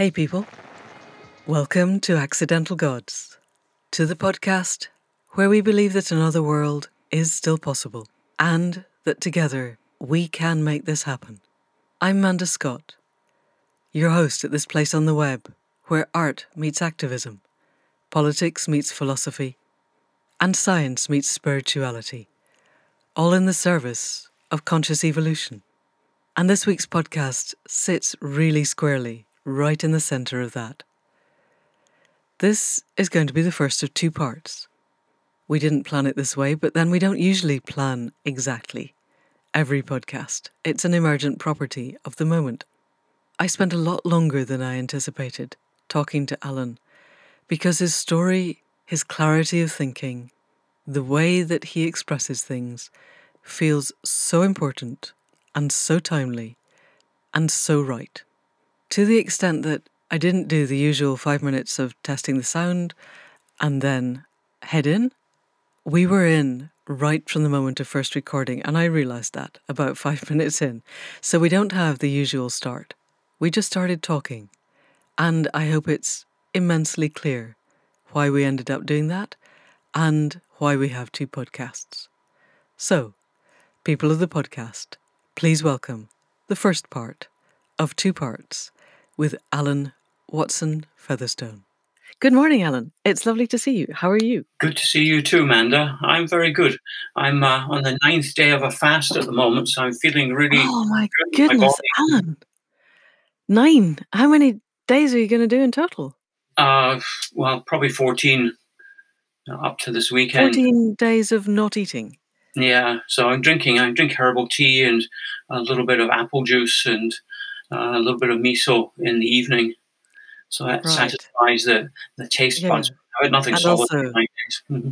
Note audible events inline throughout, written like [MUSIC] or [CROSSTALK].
Hey, people. Welcome to Accidental Gods, to the podcast where we believe that another world is still possible and that together we can make this happen. I'm Manda Scott, your host at this place on the web where art meets activism, politics meets philosophy, and science meets spirituality, all in the service of conscious evolution. And this week's podcast sits really squarely right in the centre of that. This is going to be the first of two parts. We didn't plan it this way, but then we don't usually plan exactly every podcast. It's an emergent property of the moment. I spent a lot longer than I anticipated talking to Alan because his story, his clarity of thinking, the way that he expresses things feels so important and so timely and so right. To the extent that I didn't do the usual five minutes of testing the sound and then head in. We were in right from the moment of first recording, and I realised that about [LAUGHS] five minutes in. So we don't have the usual start. We just started talking, and I hope it's immensely clear why we ended up doing that and why we have two podcasts. So, people of the podcast, please welcome the first part of two parts with Alan Watson Featherstone. Good morning, Alan. It's lovely to see you. How are you? Good to see you too, Amanda. I'm very good. I'm uh, on the ninth day of a fast at the moment, so I'm feeling really. Oh my goodness, my Alan! Nine. How many days are you going to do in total? Uh, well, probably fourteen uh, up to this weekend. Fourteen days of not eating. Yeah, so I'm drinking. I drink herbal tea and a little bit of apple juice and uh, a little bit of miso in the evening. So that right. satisfies the, the taste yeah. buds. I had nothing and solid also, mm-hmm.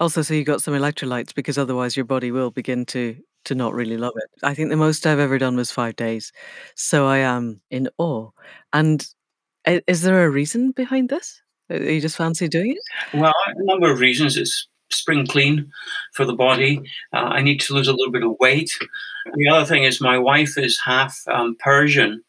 Also, so you got some electrolytes because otherwise your body will begin to to not really love it. I think the most I've ever done was five days, so I am in awe. And is there a reason behind this? Are you just fancy doing it? Well, a number of reasons. It's spring clean for the body. Uh, I need to lose a little bit of weight. The other thing is my wife is half um, Persian,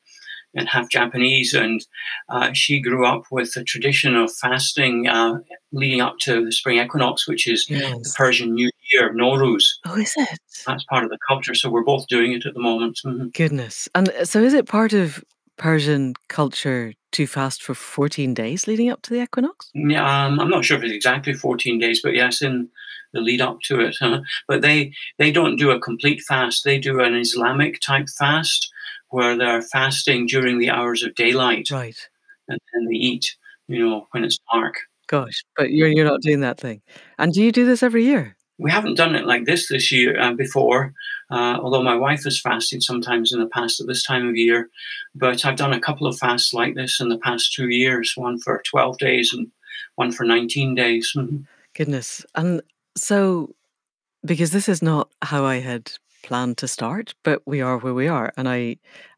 and half Japanese, and uh, she grew up with the tradition of fasting uh, leading up to the spring equinox, which is yes. the Persian New Year, Nowruz. Oh, is it? That's part of the culture, so we're both doing it at the moment. Mm-hmm. Goodness, and uh, so is it part of Persian culture to fast for 14 days leading up to the equinox? Yeah, um, I'm not sure if it's exactly 14 days, but yes, in the lead up to it. but they they don't do a complete fast; they do an Islamic type fast where they're fasting during the hours of daylight. Right. And then they eat, you know, when it's dark. Gosh, but you're you're not doing that thing. And do you do this every year? We haven't done it like this this year uh, before, uh, although my wife has fasted sometimes in the past at this time of year. But I've done a couple of fasts like this in the past two years one for 12 days and one for 19 days. Mm-hmm. Goodness. And so, because this is not how I had planned to start, but we are where we are. And I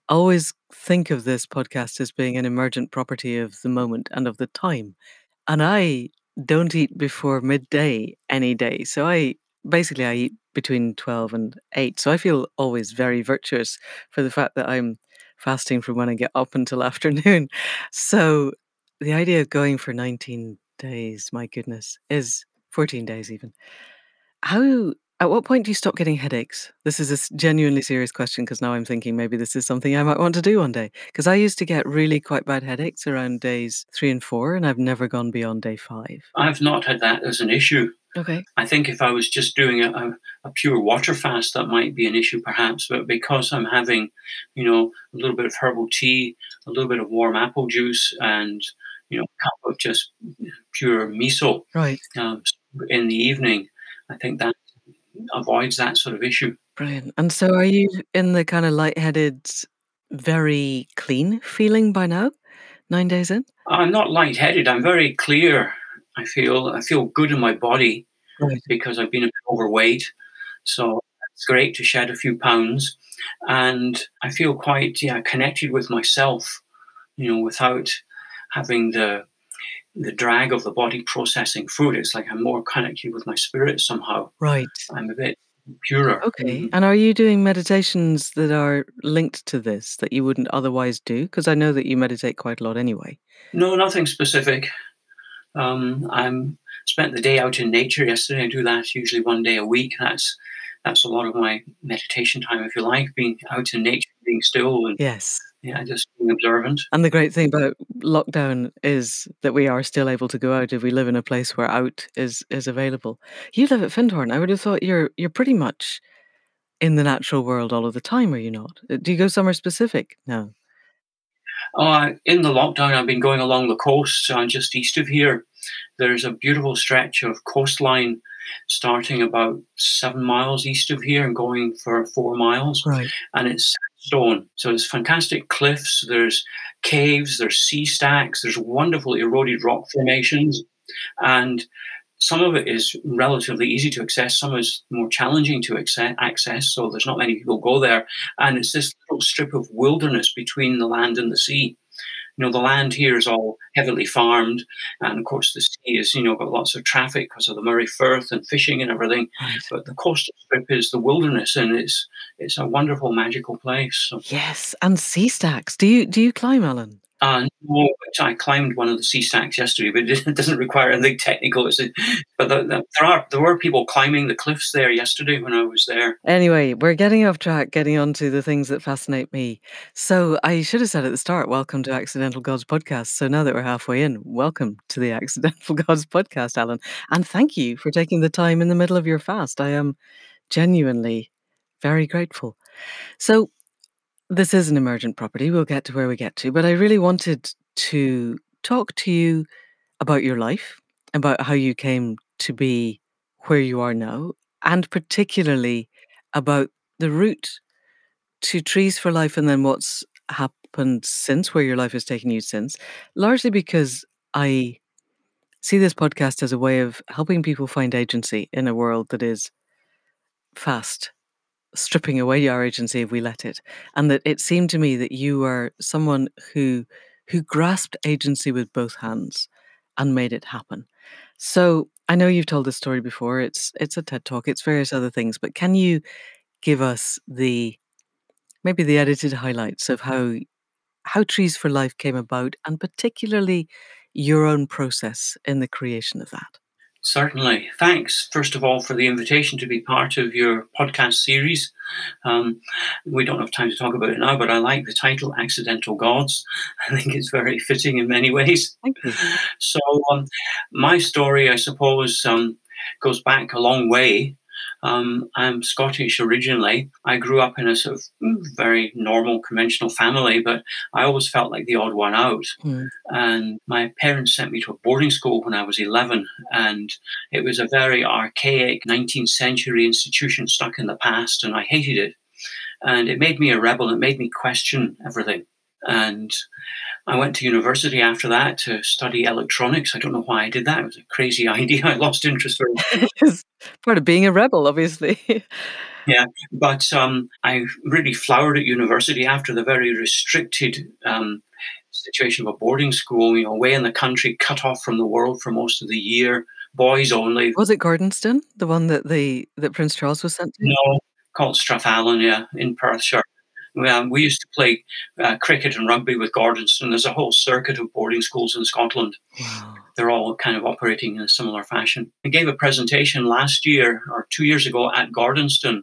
always think of this podcast as being an emergent property of the moment and of the time. And I don't eat before midday any day. So I basically I eat between 12 and 8. So I feel always very virtuous for the fact that I'm fasting from when I get up until [LAUGHS] afternoon. So the idea of going for 19 days, my goodness, is 14 days even. How at what point do you stop getting headaches? This is a genuinely serious question because now I'm thinking maybe this is something I might want to do one day. Because I used to get really quite bad headaches around days three and four, and I've never gone beyond day five. I've not had that as an issue. Okay. I think if I was just doing a, a, a, pure water fast, that might be an issue perhaps. But because I'm having, you know, a little bit of herbal tea, a little bit of warm apple juice, and, you know, a cup of just pure miso right. Um, in the evening, I think that avoids that sort of issue. Brilliant. And so are you in the kind of lightheaded, very clean feeling by now, nine days in? I'm not lightheaded. I'm very clear. I feel I feel good in my body right. because I've been a bit overweight. So it's great to shed a few pounds. And I feel quite yeah, connected with myself, you know, without having the the drag of the body processing food. It's like I'm more connected with my spirit somehow. Right. I'm a bit purer. Okay. Mhm. And are you doing meditations that are linked to this that you wouldn't otherwise do? Because I know that you meditate quite a lot anyway. No, nothing specific. Um, I'm spent the day out in nature yesterday. I do that usually one day a week. That's that's a lot of my meditation time, if you like, being out in nature, being still and Yes. yeah, just being observant. And the great thing about lockdown is that we are still able to go out if we live in a place where out is is available. You live at Findhorn. I would have thought you're you're pretty much in the natural world all of the time, are you not? Uh, Do you go somewhere specific? No. Uh, in the lockdown, I've been going along the coast, uh, just east of here. There's a beautiful stretch of coastline starting about seven miles east of here and going for four miles, Right. and it's sandstone. So there's fantastic cliffs, there's caves, there's sea stacks, there's wonderful eroded rock formations, and some of it is relatively easy to access, some is more challenging to access, so there's not many people go there. And it's this little strip of wilderness between the land and the sea. You know, the land here is all heavily farmed, and of course, the sea is, you know, got lots of traffic because of the Moray Firth and fishing and everything. Right. But the coastal strip is the wilderness, and it's it's a wonderful, magical place. So, Yes, and sea stacks. Do you do you climb, Alan? Uh, I climbed one of the sea stacks yesterday, but [LAUGHS] it doesn't require anything technical. It's a, but the, the, there are there were people climbing the cliffs there yesterday when I was there. Anyway, we're getting off track, getting on to the things that fascinate me. So I should have said at the start, welcome to Accidental Gods podcast. So now that we're halfway in, welcome to the [LAUGHS] Accidental Gods podcast, Alan. And thank you for taking the time in the middle of your fast. I am genuinely very grateful. So this is an emergent property. We'll get to where we get to, but I really wanted to talk to you about your life, about how you came to be where you are now, and particularly about the route to Trees for Life and then what's happened since, where your life has taken you since, largely because I see this podcast as a way of helping people find agency in a world that is fast stripping away our agency if we let it and that it seemed to me that you were someone who who grasped agency with both hands and made it happen. So i know you've told this story before it's it's a ted talk it's various other things but can you give us the maybe the edited highlights of how how trees for life came about and particularly your own process in the creation of that Certainly. Thanks, first of all, for the invitation to be part of your podcast series. Um, we don't have time to talk about it now, but I like the title Accidental Gods. [LAUGHS] I think it's very fitting in many ways. thank you So, um, my story, I suppose, um, goes back a long way. Um, I'm Scottish originally. I grew up in a sort of mm, very normal, conventional family, but I always felt like the odd one out. Hmm. And my parents sent me to a boarding school when I was 11, and it was a very archaic 19th century institution stuck in the past, and I hated it. And it made me a rebel, it made me question everything. And I went to university after that to study electronics. I don't know why I did that. It was a crazy [LAUGHS] idea. I lost interest very [LAUGHS] part of being a rebel obviously [LAUGHS] yeah, but um, I really flowered at university after the very restricted um, situation of a boarding school, you know, away in the country, cut off from the world for most of the year, boys only. Was it Gordonstoun, the one that the that Prince Charles was sent to? No, called Strathallan, yeah, in Perthshire. Um, we used to play uh, cricket and rugby with Gordonstoun. There's a whole circuit of boarding schools in Scotland. Wow. They're all kind of operating in a similar fashion. I gave a presentation last year or two years ago at Gordonstoun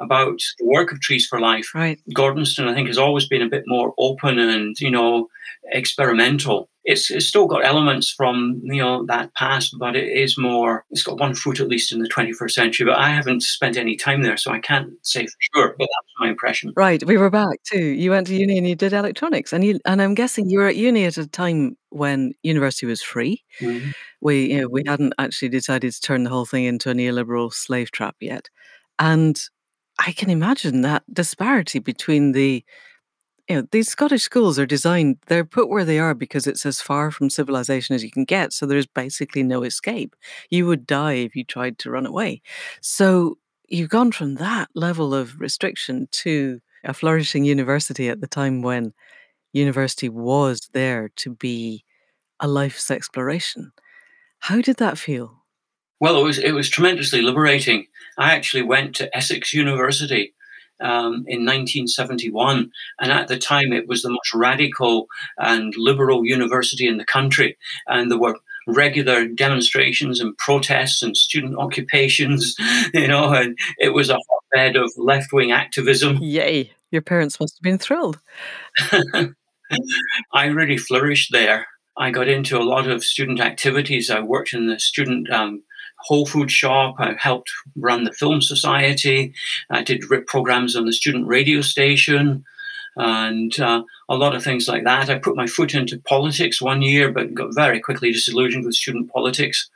about the work of Trees for Life. Right. Gordonstoun, I think, has always been a bit more open and you know experimental. It's, it's still got elements from you know that past, but it is more. It's got one foot at least in the 21st century. But I haven't spent any time there, so I can't say for sure. But that's my impression. Right. We were back too. You went to uni and you did electronics, and you and I'm guessing you were at uni at a time when university was free. Mhm. We you know we hadn't actually decided to turn the whole thing into a neoliberal slave trap yet, and I can imagine that disparity between the you know these Scottish schools are designed they're put where they are because it's as far from civilization as you can get so there's basically no escape. You would die if you tried to run away. So you've gone from that level of restriction to a flourishing university at the time when university was there to be a life's exploration. How did that feel? Well, it was it was tremendously liberating. I actually went to Essex University um, in 1971, and at the time it was the most radical and liberal university in the country, and there were regular demonstrations and protests and student occupations, [LAUGHS] you know, and it was a hotbed of left wing activism. Yay! Your parents must have been thrilled. [LAUGHS] I really flourished there. I got into a lot of student activities. I worked in the student um, Whole Food shop. I helped run the Film Society. I did programs on the student radio station and uh, a lot of things like that. I put my foot into politics one year, but got very quickly disillusioned with student politics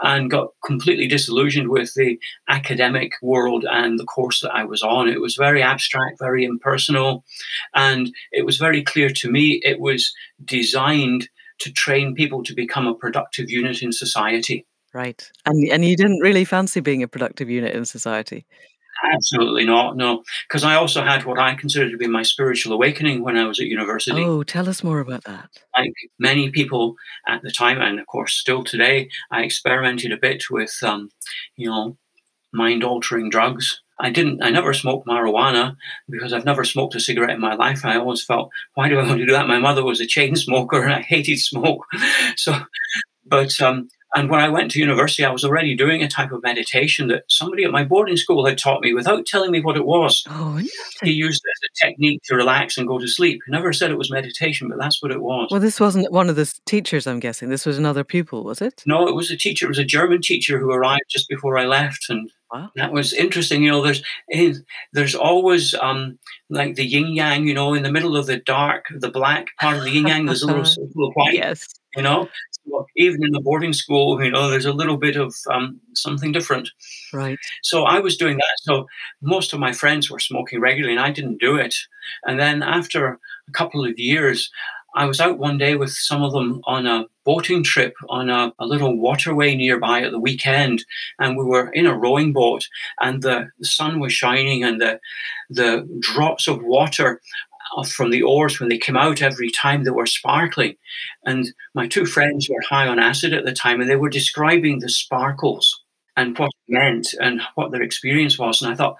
and got completely disillusioned with the academic world and the course that I was on. It was very abstract, very impersonal, and it was very clear to me it was designed to train people to become a productive unit in society. Right. And and you didn't really fancy being a productive unit in society? Absolutely not, no. Because I also had what I consider to be my spiritual awakening when I was at university. Oh, tell us more about that. Like many people at the time, and of course still today, I experimented a bit with, um, you know, mind-altering drugs. I didn't. I never smoked marijuana because I've never smoked a cigarette in my life. I always felt, why do I want to do that? My mother was a chain smoker, and I hated smoke. [LAUGHS] So, but um, and when I went to university, I was already doing a type of meditation that somebody at my boarding school had taught me without telling me what it was. Oh, he used it as a technique to relax and go to sleep. He never said it was meditation, but that's what it was. Well, this wasn't one of the teachers, I'm guessing. This was another pupil, was it? No, it was a teacher. It was a German teacher who arrived just before I left, and Wow. That was interesting. You know, there's eh, there's always um, like the yin yang. You know, in the middle of the dark, the black part of the yin yang, there's a little circle of white. Yes. You know, so even in the boarding school, you know, there's a little bit of um, something different. Right. So I was doing that. So most of my friends were smoking regularly, and I didn't do it. And then after a couple of years, I was out one day with some of them on a boating trip on a, a, little waterway nearby at the weekend, and we were in a rowing boat, and the, the sun was shining, and the the drops of water from the oars when they came out every time they were sparkling. And my two friends were high on acid at the time, and they were describing the sparkles and what it meant and what their experience was. And I thought,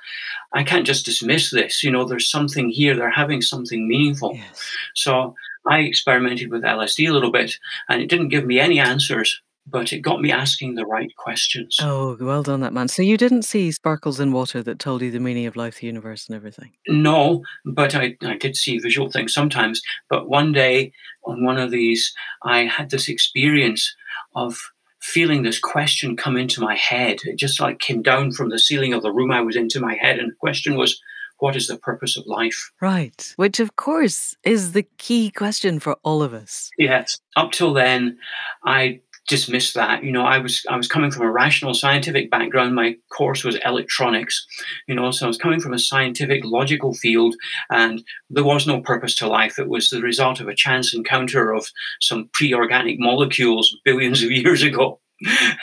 I can't just dismiss this. You know, there's something here. They're having something meaningful. Yes. So I experimented with LSD a little bit, and it didn't give me any answers, but it got me asking the right questions. Oh, well done, that man. So you didn't see sparkles in water that told you the meaning of life, the universe, and everything? No, but I, I did see visual things sometimes. But one day on one of these, I had this experience of feeling this question come into my head. It just like came down from the ceiling of the room I was into my head. And the question was, what is the purpose of life? Right. Which, of course, is the key question for all of us. Yes. Up till then, I dismissed that. You know, I was I was coming from a rational scientific background. My course was electronics, you know, so I was coming from a scientific logical field and there was no purpose to life. It was the result of a chance encounter of some pre-organic molecules billions of [LAUGHS] years ago.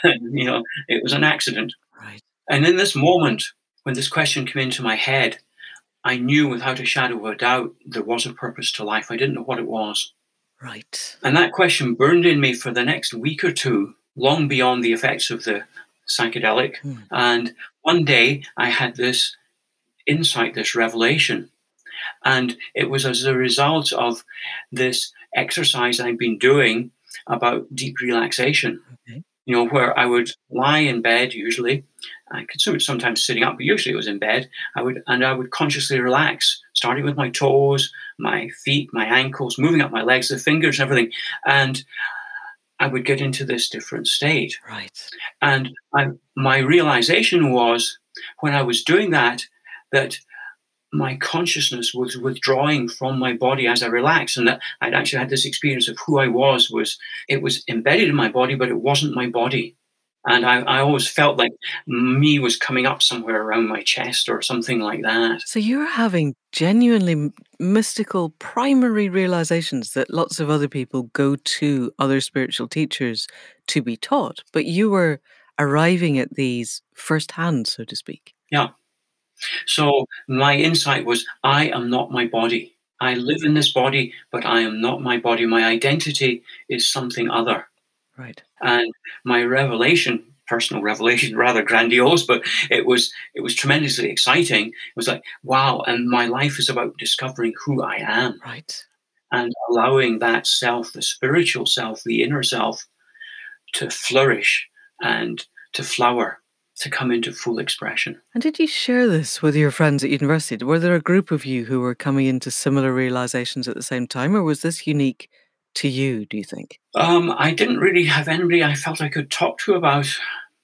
you know, it was an accident. Right. And in this moment, when this question came into my head, I knew without a shadow of a doubt there was a purpose to life. I didn't know what it was. Right. And that question burned in me for the next week or two, long beyond the effects of the psychedelic. Hmm. And one day I had this insight, this revelation. And it was as a result of this exercise I'd been doing about deep relaxation. Okay. You know, where I would lie in bed usually I could sometimes sitting up, but usually it was in bed. I would and I would consciously relax, starting with my toes, my feet, my ankles, moving up my legs, the fingers, everything, and I would get into this different state. Right. And I, my realization was when I was doing that that my consciousness was withdrawing from my body as I relaxed, and that I'd actually had this experience of who I was was it was embedded in my body, but it wasn't my body. And I, I always felt like me was coming up somewhere around my chest or something like that. So you're having genuinely mystical primary realizations that lots of other people go to other spiritual teachers to be taught, but you were arriving at these firsthand, so to speak. Yeah. So my insight was I am not my body. I live in this body, but I am not my body. My identity is something other. Right. And my revelation personal revelation, [LAUGHS] rather grandiose, but it was it was tremendously exciting. It was like, wow, and my life is about discovering who I am. Right. And allowing that self, the spiritual self, the inner self, to flourish and to flower, to come into full expression. And did you share this with your friends at university? Were there a group of you who were coming into similar realizations at the same time, or was this unique to you, do you think? Um, I didn't really have anybody I felt I could talk to about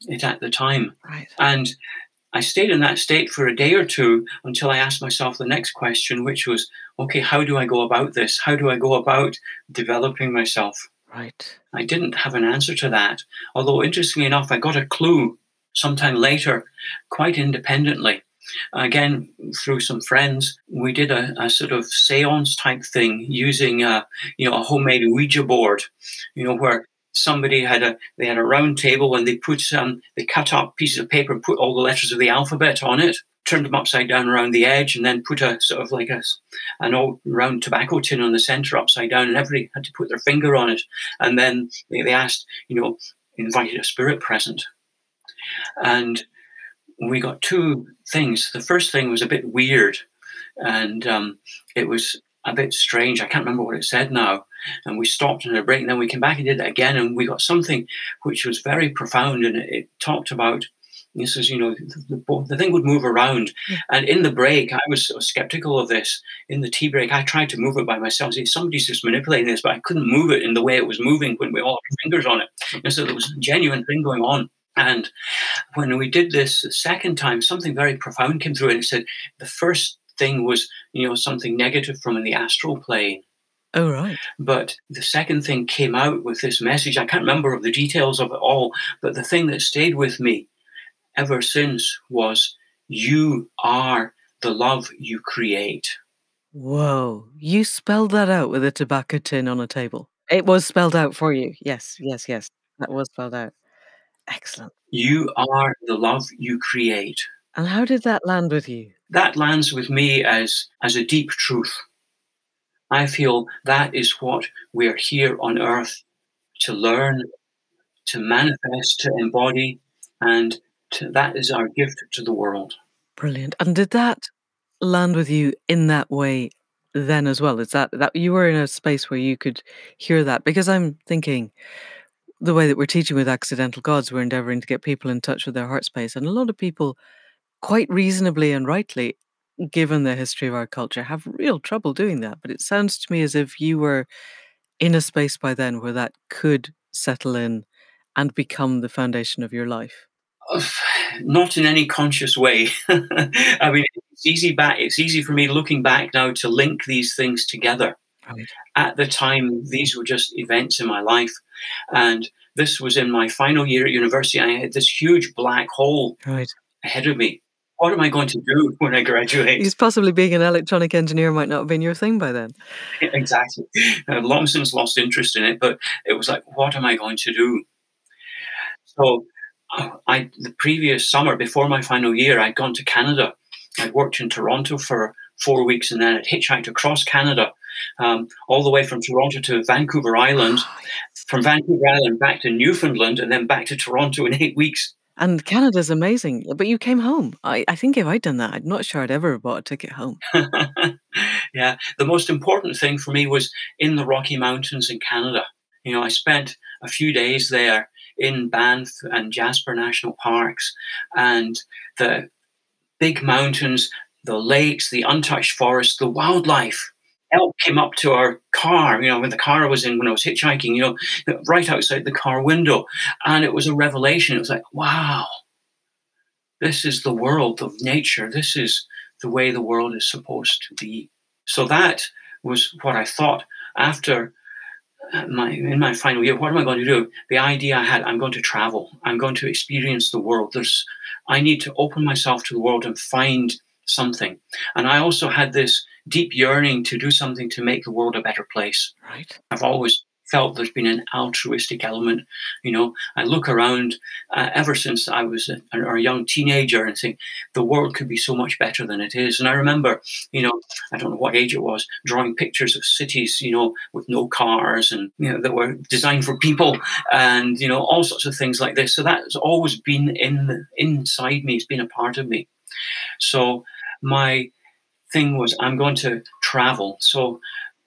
it at the time. Right. And I stayed in that state for a day or two until I asked myself the next question, which was, okay, how do I go about this? How do I go about developing myself? Right. I didn't have an answer to that. Although, interestingly enough, I got a clue sometime later, quite independently. Again, through some friends, we did a, a sort of seance type thing using a, you know, a homemade Ouija board, you know, where somebody had a they had a round table and they put um they cut up pieces of paper and put all the letters of the alphabet on it turned them upside down around the edge and then put a sort of like a an old round tobacco tin on the center upside down and everybody had to put their finger on it. And then they, they asked you know invited a spirit present. And we got two things the first thing was a bit weird and um, it was a bit strange. I can't remember what it said now. And we stopped in a break, and then we came back and did it again, and we got something which was very profound, and it, it talked about. This is, you know, the, the, the thing would move around, Yeah. and in the break, I was sort of skeptical of this. In the tea break, I tried to move it by myself. See, somebody's just manipulating this, but I couldn't move it in the way it was moving when we all had fingers on it. And so there was a genuine thing going on. And when we did this the second time, something very profound came through, and it said the first thing was, you know, something negative from the astral plane. Oh, right. But the second thing came out with this message. I can't remember of the details of it all, but the thing that stayed with me ever since was you are the love you create. Whoa. You spelled that out with a tobacco tin on a table. It was spelled out for you. Yes, yes, yes. That was spelled out. Excellent. You are the love you create. And how did that land with you? That lands with me as, as a deep truth. I feel that is what we're here on earth to learn, to manifest, to embody, and to, that is our gift to the world. Brilliant. And did that land with you in that way then as well? Is that that you were in a space where you could hear that? Because I'm thinking the way that we're teaching with accidental gods, we're endeavoring to get people in touch with their heart space. And a lot of people, quite reasonably and rightly, given the history of our culture, have real trouble doing that. But it sounds to me as if you were in a space by then where that could settle in and become the foundation of your life. Not in any conscious way. [LAUGHS] I mean, it's easy back. It's easy for me looking back now to link these things together. Right. At the time, these were just events in my life, and this was in my final year at university. I had this huge black hole Right. ahead of me. What am I going to do [LAUGHS] when I graduate? Because possibly being an electronic engineer might not have been your thing by then. [LAUGHS] exactly. I've long since lost interest in it, but it was like, what am I going to do? So, uh, I the previous summer before my final year, I'd gone to Canada. I'd worked in Toronto for four weeks, and then I'd hitchhiked across Canada, um, all the way from Toronto to Vancouver Island, Ah, from Vancouver Island back to Newfoundland, and then back to Toronto in eight weeks. And Canada's amazing, but you came home. I, I think if I'd done that, I'm not sure I'd ever have bought a ticket home. [LAUGHS] yeah, the most important thing for me was in the Rocky Mountains in Canada. You know, I spent a few days there in Banff and Jasper National Parks, and the big mountains, the lakes, the untouched forests, the wildlife. Came up to our car, you know, when the car I was in, when I was hitchhiking, you know, right outside the car window. And it was a revelation. It was like, wow, this is the world of nature. This is the way the world is supposed to be. So that was what I thought after uh, my in my final year. What am I going to do? The idea I had: I'm going to travel. I'm going to experience the world. There's, I need to open myself to the world and find something. And I also had this deep yearning to do something to make the world a better place. Right. I've always felt there's been an altruistic element. You know, I look around uh, ever since I was a, a, young teenager and think the world could be so much better than it is. And I remember, you know, I don't know what age it was, drawing pictures of cities, you know, with no cars and, you know, that were designed for people and, you know, all sorts of things like this. So that's always been in inside me. It's been a part of me. So my thing was I'm going to travel. So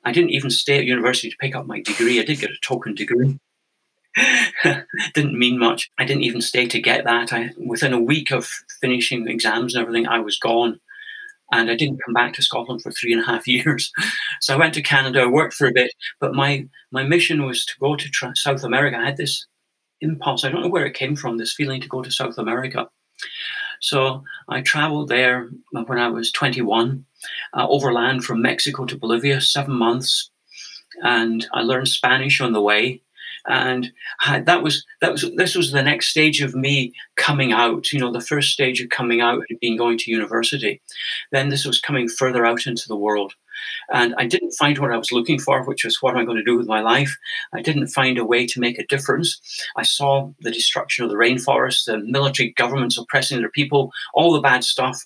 I didn't even stay at university to pick up my degree. I did get a token degree. [LAUGHS] didn't mean much. I didn't even stay to get that. I, within a week of finishing exams and everything, I was gone. And I didn't come back to Scotland for three and a half [LAUGHS] years. So I went to Canada, I worked for a bit, but my, my mission was to go to tra- South America. I had this impulse, I don't know where it came from, this feeling to go to South America. So I traveled there when I was 21, uh, overland from Mexico to Bolivia, seven months, and I learned Spanish on the way. And I, that was that was this was the next stage of me coming out. You know, the first stage of coming out had been going to university. Then this was coming further out into the world. And I didn't find what I was looking for, which was what am I going to do with my life? I didn't find a way to make a difference. I saw the destruction of the rainforest, the military governments oppressing their people, all the bad stuff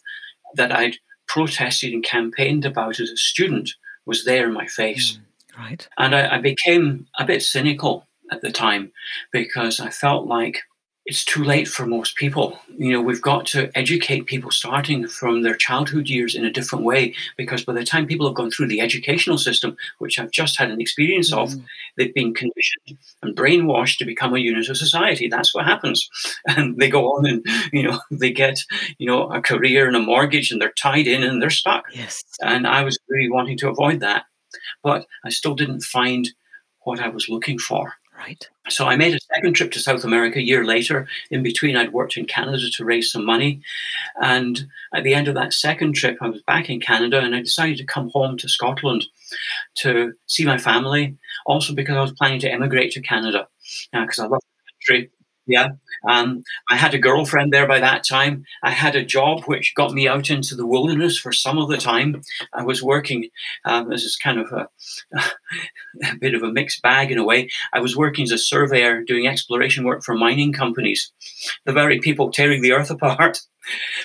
that I'd protested and campaigned about as a student was there in my face. Mm, right. And I, I became a bit cynical at the time because I felt like it's too late for most people. You know, we've got to educate people starting from their childhood years in a different way because by the time people have gone through the educational system, which I've just had an experience mm. of, they've been conditioned and brainwashed to become a unit of society. That's what happens. [LAUGHS] And they go on and, you know, [LAUGHS] they get, you know, a career and a mortgage and they're tied in and they're stuck. Yes. And I was really wanting to avoid that. But I still didn't find what I was looking for. Right. So I made a second trip to South America a year later. In between, I'd worked in Canada to raise some money. And at the end of that second trip, I was back in Canada and I decided to come home to Scotland to see my family. Also, because I was planning to emigrate to Canada because uh, I love the country. Yeah. Um, I had a girlfriend there by that time. I had a job which got me out into the wilderness for some of the time. I was working, um, is kind of a, a, [LAUGHS] bit of a mixed bag in a way. I was working as a surveyor doing exploration work for mining companies, the very people tearing the earth [LAUGHS] apart.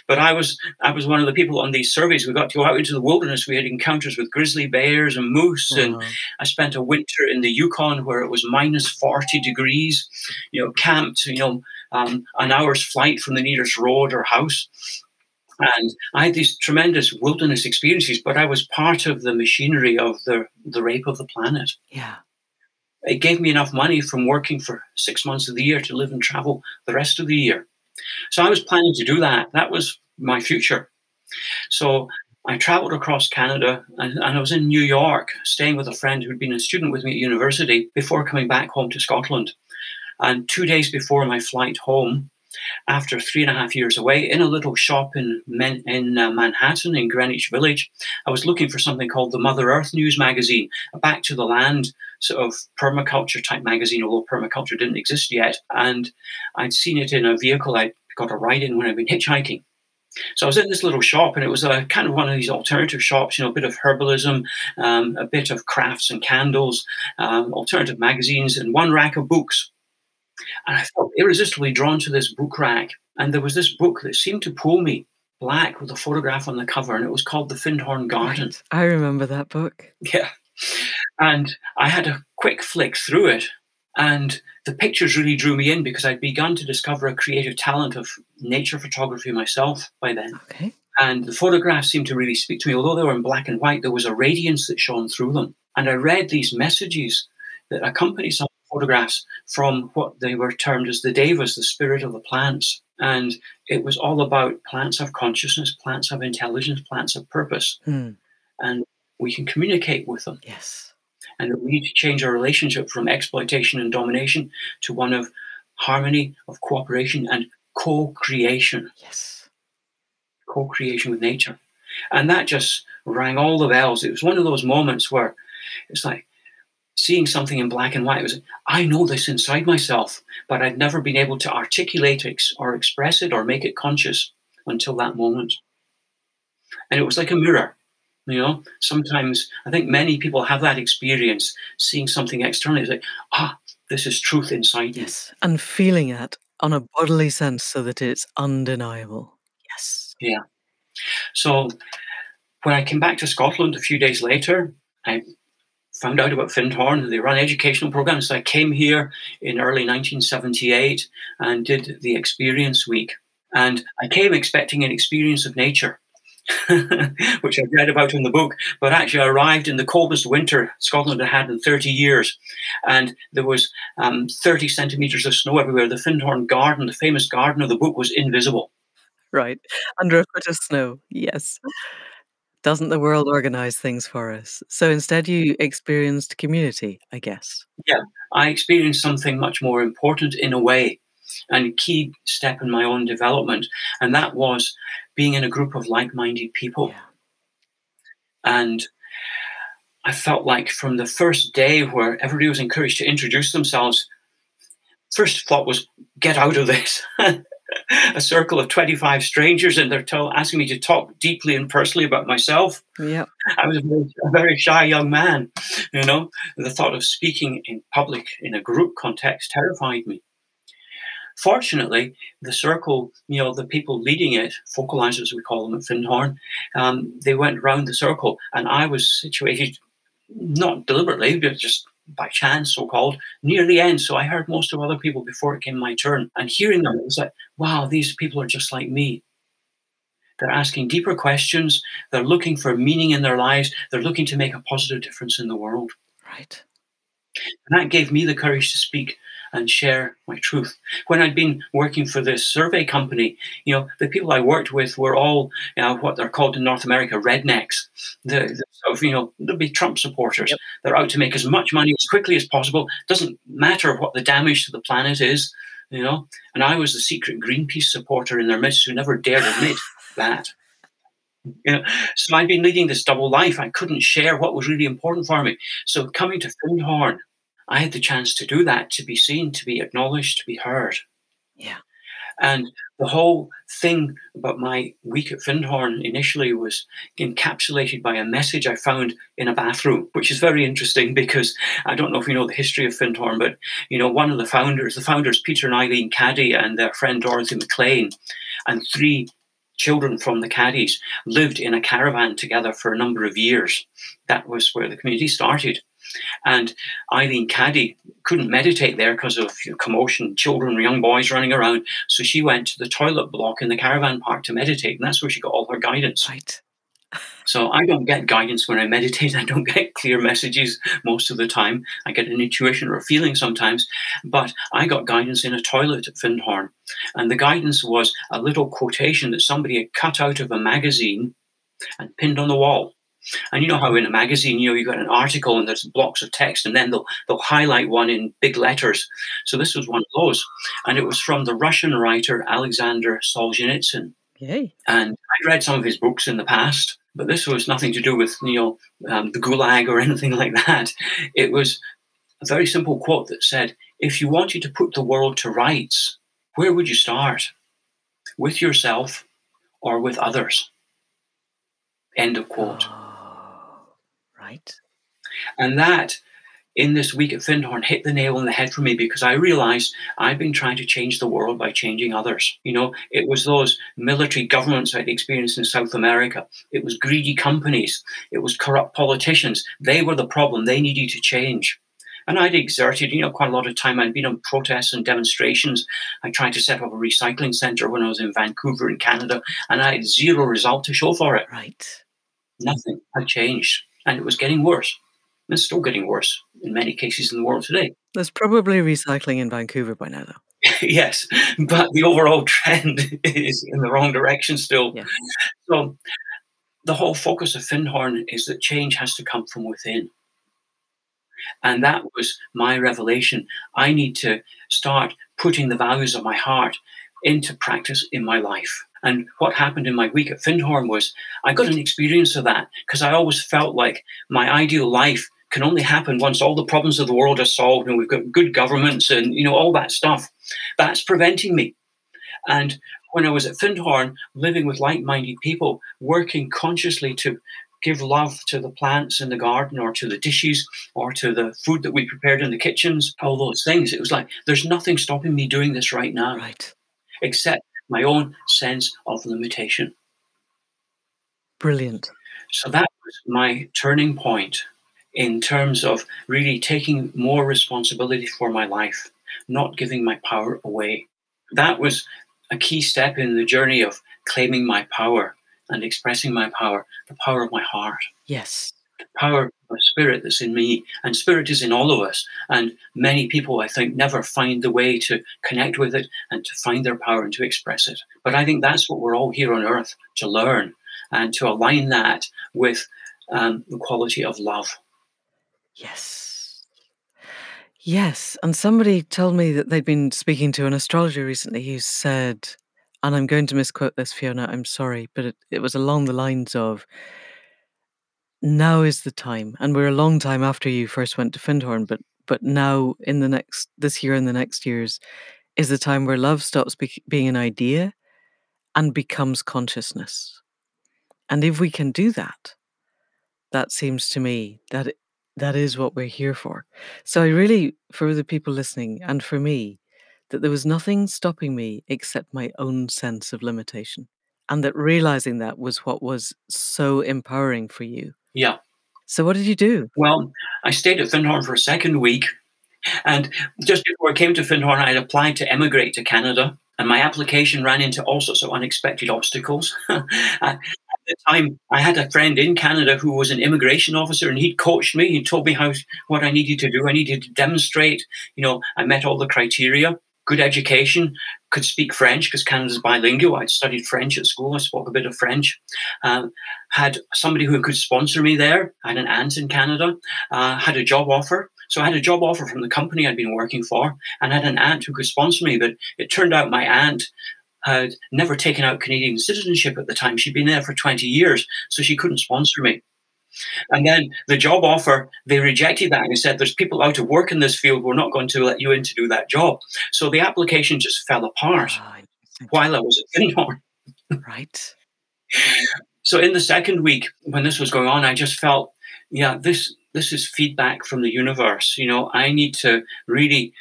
But I was I was one of the people on these surveys. We got to go out into the wilderness. We had encounters with grizzly bears and moose, and uh-huh. I spent a winter in the Yukon where it was minus forty degrees. You know, camped. You know, um, an hour's flight from the nearest road or house. And I had these tremendous wilderness experiences, but I was part of the machinery of the the rape of the planet. Yeah. It gave me enough money from working for six months of the year to live and travel the rest of the year. So I was planning to do that. That was my future. So I traveled across Canada and, and, I was in New York staying with a friend who'd been a student with me at university before coming back home to Scotland. And two days before my flight home, after three and a half years away, in a little shop in, in uh, Manhattan, in Greenwich Village, I was looking for something called the Mother Earth News magazine, a back to the land sort of permaculture type magazine, although permaculture didn't exist yet. And I'd seen it in a vehicle I got a ride in when I'd been hitchhiking. So I was in this little shop, and it was a kind of one of these alternative shops, you know, a bit of herbalism, um, a bit of crafts and candles, um, alternative magazines, and one rack of books. And I felt irresistibly drawn to this book rack. And there was this book that seemed to pull me black with a photograph on the cover, and it was called The Findhorn Garden. Right. I remember that book. Yeah. And I had a quick flick through it, and the pictures really drew me in because I'd begun to discover a creative talent of nature photography myself by then. Okay. And the photographs seemed to really speak to me. Although they were in black and white, there was a radiance that shone through them. And I read these messages that accompany some photographs from what they were termed as the devas, the spirit of the plants. And it was all about plants have consciousness, plants have intelligence, plants have purpose. Hmm. And we can communicate with them. Yes. And we need to change our relationship from exploitation and domination to one of harmony, of cooperation, and co creation. Yes. Co creation with nature. And that just rang all the bells. It was one of those moments where it's like, seeing something in black and white. It was, I know this inside myself, but I'd never been able to articulate it or express it or make it conscious until that moment. And it was like a mirror. You know, sometimes I think many people have that experience, seeing something externally, it's like, ah, this is truth inside you. Yes. And feeling it on a bodily sense so that it's undeniable. Yes. Yeah. So when I came back to Scotland a few days later, I found out about Findhorn. They run educational programs. So I came here in early 1978 and did the experience week. And I came expecting an experience of nature. [LAUGHS] which I read about in the book, but actually I arrived in the coldest winter Scotland had had in 30 years. And there was um, 30 centimetres of snow everywhere. The Findhorn Garden, the famous garden of the book, was invisible. Right. Under a foot of snow. Yes. Doesn't the world organize things for us? So instead, you experienced community, I guess. Yeah, I experienced something much more important in a way and a key step in my own development. And that was being in a group of like minded people. Yeah. And I felt like from the first day where everybody was encouraged to introduce themselves, first thought was, get out of this. [LAUGHS] a circle of 25 strangers and they're tell, asking me to talk deeply and personally about myself. Yeah. I was a very, a very, shy young man, you know. The thought of speaking in public in a group context terrified me. Fortunately, the circle, you know, the people leading it, focalizers we call them at Findhorn, um, they went round the circle and I was situated, not deliberately, but just by chance, so called, near the end. So I heard most of other people before it came my turn. And hearing them, it was like, wow, these people are just like me. They're asking deeper questions. They're looking for meaning in their lives. They're looking to make a positive difference in the world. Right. And that gave me the courage to speak and share my truth. When I'd been working for this survey company, you know, the people I worked with were all, you know, what they're called in North America, rednecks. The, the sort of, you know, they'll be Trump supporters. Yep. They're out to make as much money as quickly as possible. Doesn't matter what the damage to the planet is, you know. And I was the secret Greenpeace supporter in their midst who never dared admit [LAUGHS] that. You know, so I'd been leading this double life. I couldn't share what was really important for me. So coming to Findhorn I had the chance to do that, to be seen, to be acknowledged, to be heard. Yeah. And the whole thing about my week at Findhorn initially was encapsulated by a message I found in a bathroom, which is very interesting because I don't know if you know the history of Findhorn, but you know, one of the founders, the founders, Peter and Eileen Caddy and their friend Dorothy Maclean, and three children from the Caddies lived in a caravan together for a number of years. That was where the community started. And Eileen Caddy couldn't meditate there because of you know, commotion, children, young boys running around. So she went to the toilet block in the caravan park to meditate, and that's where she got all her guidance. Right. So I don't get guidance when I meditate. [LAUGHS] I don't get clear messages most of the time. I get an intuition or a feeling sometimes, but I got guidance in a toilet at Findhorn. And the guidance was a little quotation that somebody had cut out of a magazine and pinned on the wall. And you know how in a magazine, you know, you got an article and there's blocks of text, and then they'll they'll highlight one in big letters. So this was one of those, and it was from the Russian writer Alexander Solzhenitsyn. Yay! And I'd read some of his books in the past, but this was nothing to do with you know um, the Gulag or [LAUGHS] anything like that. It was a very simple quote that said, "If you wanted to put the world to rights, where would you start? With yourself or with others?" End of quote. Right. And that in this week at Findhorn hit the nail on the head for me because I realized I've been trying to change the world by changing others. You know, it was those military governments I'd experienced in South America. It was greedy companies. It was corrupt politicians. They were the problem. They needed to change. And I'd exerted, you know, quite a lot of time. I'd been on protests and demonstrations. I tried to set up a recycling center when I was in Vancouver in Canada, and I had zero result to show for it. Right. Nothing had changed and it was getting worse. And It's still getting worse in many cases in the world today. There's probably recycling in Vancouver by now, though. [LAUGHS] yes, but the overall trend [LAUGHS] is in the wrong direction still. Yeah. So the whole focus of Findhorn is that change has to come from within. And that was my revelation. I need to start putting the values of my heart into practice in my life. And what happened in my week at Findhorn was I got an experience of that because I always felt like my ideal life can only happen once all the problems of the world are solved and we've got good governments and you know all that stuff. That's preventing me. And when I was at Findhorn, living with like-minded people, working consciously to give love to the plants in the garden or to the dishes or to the food that we prepared in the kitchens, all those things. It was like, there's nothing stopping me doing this right now. Right. Except my own sense of limitation. Brilliant. So that was my turning point in terms of really taking more responsibility for my life, not giving my power away. That was a key step in the journey of claiming my power and expressing my power, the power of my heart. Yes. Power of spirit that's in me. And spirit is in all of us. And many people, I think, never find the way to connect with it and to find their power and to express it. But I think that's what we're all here on earth to learn and to align that with um, the quality of love. Yes. Yes. And somebody told me that they'd been speaking to an astrologer recently who said, and I'm going to misquote this, Fiona, I'm sorry, but it, it was along the lines of now is the time. And we're a long time after you first went to Findhorn, but but now in the next this year and the next years is the time where love stops be- being an idea and becomes consciousness. And if we can do that, that seems to me that that is what we're here for. So I really, for the people listening and for me, that there was nothing stopping me except my own sense of limitation. And that realizing that was what was so empowering for you. Yeah. So what did you do? Well, I stayed at Findhorn for a second week. And just before I came to Findhorn, I had applied to emigrate to Canada. And my application ran into all sorts of unexpected obstacles. [LAUGHS] At the time, I had a friend in Canada who was an immigration officer, and he'd coached me. He told me how what I needed to do. I needed to demonstrate. You know, I met all the criteria. Good education, could speak French because Canada's bilingual. I'd studied French at school. I spoke a bit of French. Um, had somebody who could sponsor me there. I had an aunt in Canada. Uh, had a job offer. So I had a job offer from the company I'd been working for, and had an aunt who could sponsor me. But it turned out my aunt had never taken out Canadian citizenship at the time. She'd been there for 20 years, so she couldn't sponsor me. And then the job offer, they rejected that and said, There's people out of work in this field. We're not going to let you in to do that job. So the application just fell apart oh, while I was at Findhorn. [LAUGHS] right. So in the second week, when this was going on, I just felt, yeah, this this is feedback from the universe. You know, I need to really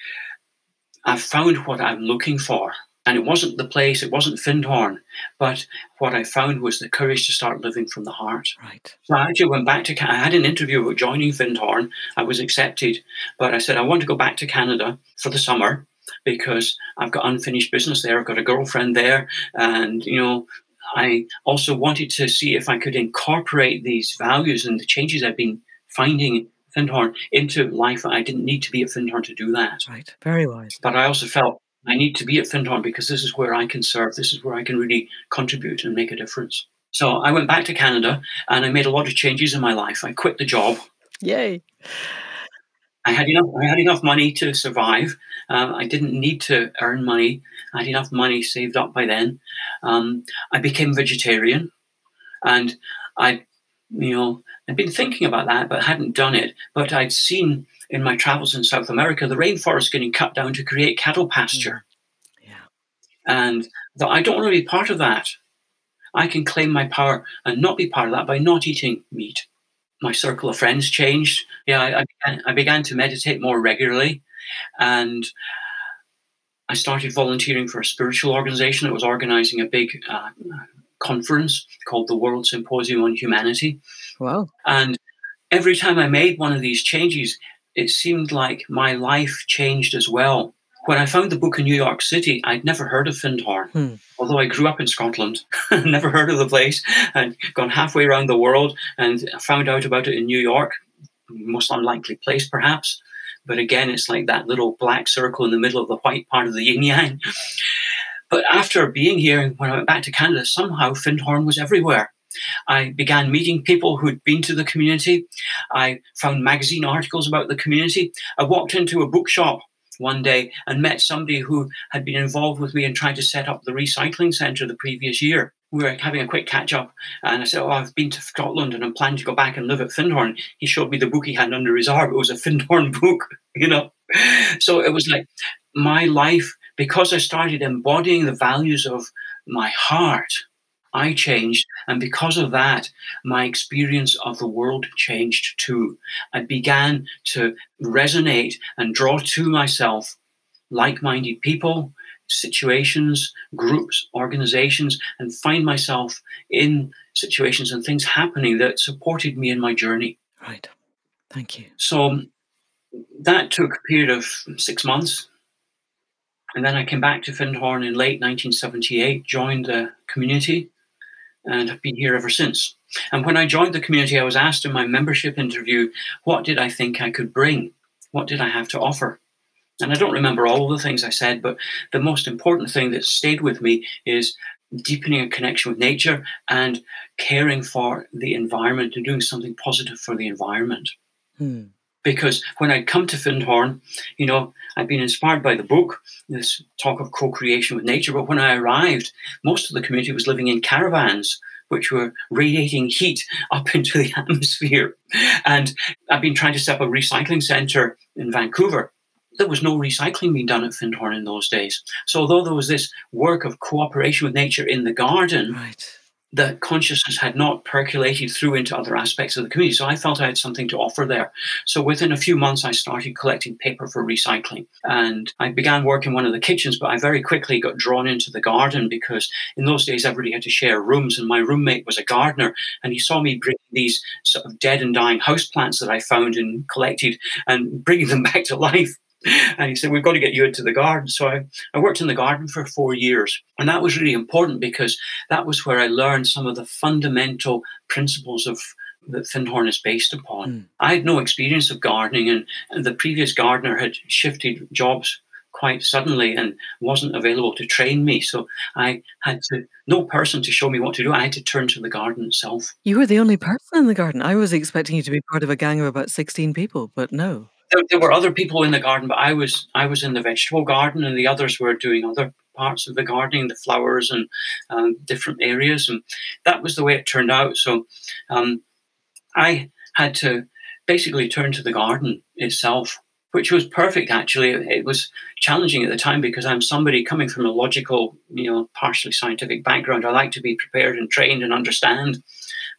I've found what I'm looking for. And it wasn't the place, it wasn't Findhorn, but what I found was the courage to start living from the heart. Right. So I actually went back to, Canada. I had an interview about joining Findhorn. I was accepted, but I said, I want to go back to Canada for the summer because I've got unfinished business there. I've got a girlfriend there. And, you know, I also wanted to see if I could incorporate these values and the changes I've been finding Findhorn into life. I didn't need to be at Findhorn to do that. Right. Very wise. But I also felt I need to be at Findhorn because this is where I can serve. This is where I can really contribute and make a difference. So I went back to Canada and I made a lot of changes in my life. I quit the job. Yay. I had enough. I had enough money to survive. Um, I didn't need to earn money. I had enough money saved up by then. Um, I became vegetarian, and I, you know, I'd been thinking about that, but hadn't done it. But I'd seen in my travels in South America, the rainforest getting cut down to create cattle pasture. Mm. Yeah. And that I don't want to be part of that. I can claim my power and not be part of that by not eating meat. My circle of friends changed. Yeah, I, I, began, I began to meditate more regularly. And I started volunteering for a spiritual organization that was organizing a big uh, conference called the World Symposium on Humanity. Wow. And every time I made one of these changes, it seemed like my life changed as well. When I found the book in New York City, I'd never heard of Findhorn. Hmm. Although I grew up in Scotland, [LAUGHS] never heard of the place, and gone halfway around the world and found out about it in New York. Most unlikely place, perhaps. But again, it's like that little black circle in the middle of the white part of the yin yang. But after being here, when I went back to Canada, somehow Findhorn was everywhere. I began meeting people who'd been to the community. I found magazine articles about the community. I walked into a bookshop one day and met somebody who had been involved with me in trying to set up the recycling centre the previous year. We were having a quick catch up, and I said, Oh, I've been to Scotland and I'm planning to go back and live at Findhorn. He showed me the book he had under his arm. It was a Findhorn [LAUGHS] book, you know. So it was like my life, because I started embodying the values of my heart, I changed. And because of that, my experience of the world changed too. I began to resonate and draw to myself like minded people, situations, groups, organizations, and find myself in situations and things happening that supported me in my journey. Right. Thank you. So that took a period of six months. And then I came back to Findhorn in late 1978, joined the community, and have been here ever since. And when I joined the community, I was asked in my membership interview, what did I think I could bring? What did I have to offer? And I don't remember all the things I said, but the most important thing that stayed with me is deepening a connection with nature and caring for the environment and doing something positive for the environment. Hmm. Because when I'd come to Findhorn, you know, I'd been inspired by the book, this talk of co creation with nature. But when I arrived, most of the community was living in caravans, which were radiating heat [LAUGHS] up into the atmosphere. And I've been trying to set up a recycling center in Vancouver there was no recycling being done at Findhorn in those days. So although there was this work of cooperation with nature in the garden, right. The consciousness had not percolated through into other aspects of the community. So I felt I had something to offer there. So within a few months, I started collecting paper for recycling. And I began work in one of the kitchens, but I very quickly got drawn into the garden because in those days, everybody had to share rooms. And my roommate was a gardener, and he saw me bring these sort of dead and dying houseplants that I found and collected and bringing them [LAUGHS] back to life [LAUGHS] and he said, We've got to get you into the garden. So I, I worked in the garden for four years. And that was really important because that was where I learned some of the fundamental principles of that Findhorn is based upon. Mm. I had no experience of gardening, and, and the previous gardener had shifted jobs quite suddenly and wasn't available to train me. So I had to, no person to show me what to do. I had to turn to the garden itself. You were the only person in the garden. I was expecting you to be part of a gang of about 16 people, but no there, there, were other people in the garden, but I was I was in the vegetable garden, and the others were doing other parts of the gardening, the flowers and um, different areas, and that was the way it turned out. So um, I had to basically turn to the garden itself, which was perfect. Actually, it was challenging at the time because I'm somebody coming from a logical, you know, partially scientific background. I like to be prepared and trained and understand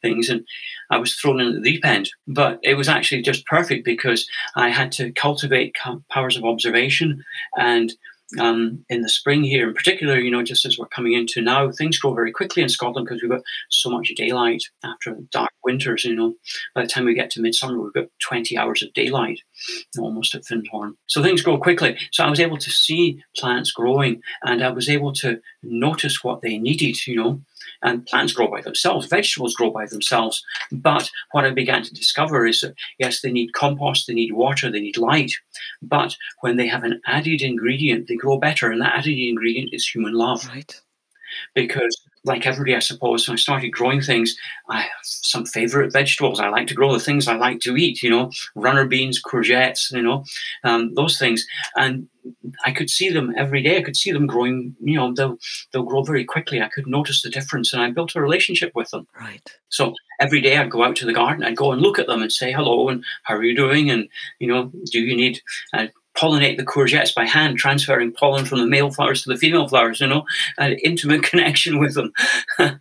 things. And I was thrown in at the deep end. But it was actually just perfect because I had to cultivate powers of observation and um, in the spring here, in particular, you know, just as we're coming into now, things grow very quickly in Scotland because we've got so much daylight after dark winters. You know, by the time we get to midsummer, we've got 20 hours of daylight almost at Findhorn. So things grow quickly. So I was able to see plants growing and I was able to notice what they needed, you know, and plants grow by themselves, vegetables grow by themselves. But what I began to discover is that, yes, they need compost, they need water, they need light. But when they have an added ingredient, they grow better. And that added ingredient is human love. Right. Because like everybody, I suppose, when I started growing things, I have some favorite vegetables. I like to grow the things I like to eat, you know, runner beans, courgettes, you know, um, those things. And I could see them every day. I could see them growing, you know, they'll, they'll grow very quickly. I could notice the difference and I built a relationship with them. Right. So every day I'd go out to the garden, I'd go and look at them and say hello and how are you doing? And, you know, do you need uh, pollinate the courgettes by hand, transferring pollen from the male flowers to the female flowers, you know, an intimate [LAUGHS] connection with them. [LAUGHS]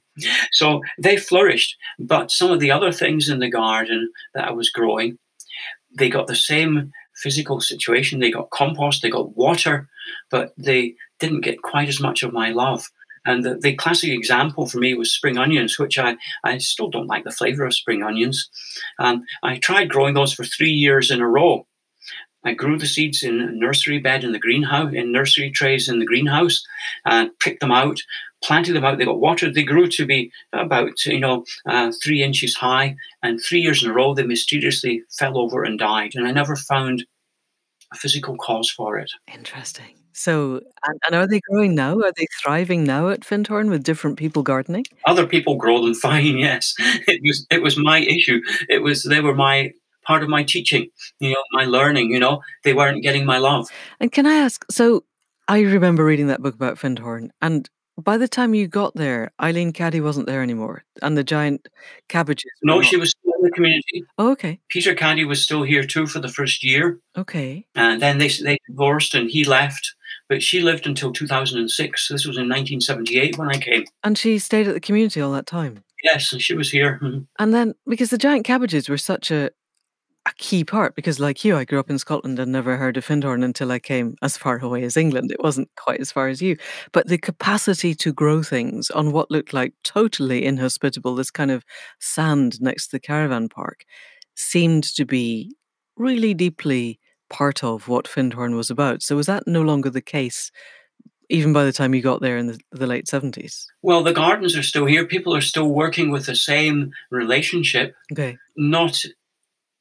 so they flourished. But some of the other things in the garden that I was growing, they got the same physical situation. They got compost, they got water, but they didn't get quite as much of my love. And the, the, classic example for me was spring onions, which I, I still don't like the flavor of spring onions. Um, I tried growing those for three years in a row. I grew the seeds in a nursery bed in the greenhouse, in nursery trays in the greenhouse, and picked them out, planted them out. They got watered. They grew to be about you know uh, three inches high, and three years in a row they mysteriously fell over and died. And I never found a physical cause for it. Interesting. So, and, and are they growing now? Are they thriving now at Findhorn with different people gardening? Other people grow them [LAUGHS] fine. Yes, it was it was my issue. It was they were my part of my teaching, you know, my learning, you know, they weren't getting my love. And can I ask, so I remember reading that book about Findhorn, and by the time you got there, Eileen Caddy wasn't there anymore, and the giant cabbages. No, she was still in the community. Oh, okay. Peter Caddy was still here too for the first year. Okay. And then they they divorced, and he left but she lived until 2006. This was in 1978 when I came. And she stayed at the community all that time. Yes, and she was here. Mhm. And then because the giant cabbages were such a a key part, because like you, I grew up in Scotland and never heard of Findhorn until I came as far away as England. It wasn't quite as far as you. But the capacity to grow things on what looked like totally inhospitable, this kind of sand next to the caravan park, seemed to be really deeply part of what Findhorn was about. So was that no longer the case even by the time you got there in the, the late 70s? Well, the gardens are still here. People are still working with the same relationship. Okay. Not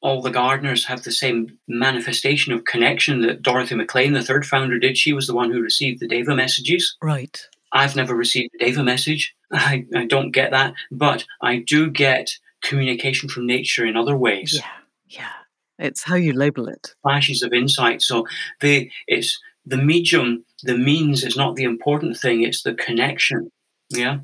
all the gardeners have the same manifestation of connection that Dorothy Maclean, the third founder, did. She was the one who received the Deva messages. Right. I've never received a Deva message. I, I don't get that, but I do get communication from nature in other ways. Yeah. Yeah. It's how you label it. flashes of insight. So the it's the medium, the means is not the important thing, it's the connection. Yeah.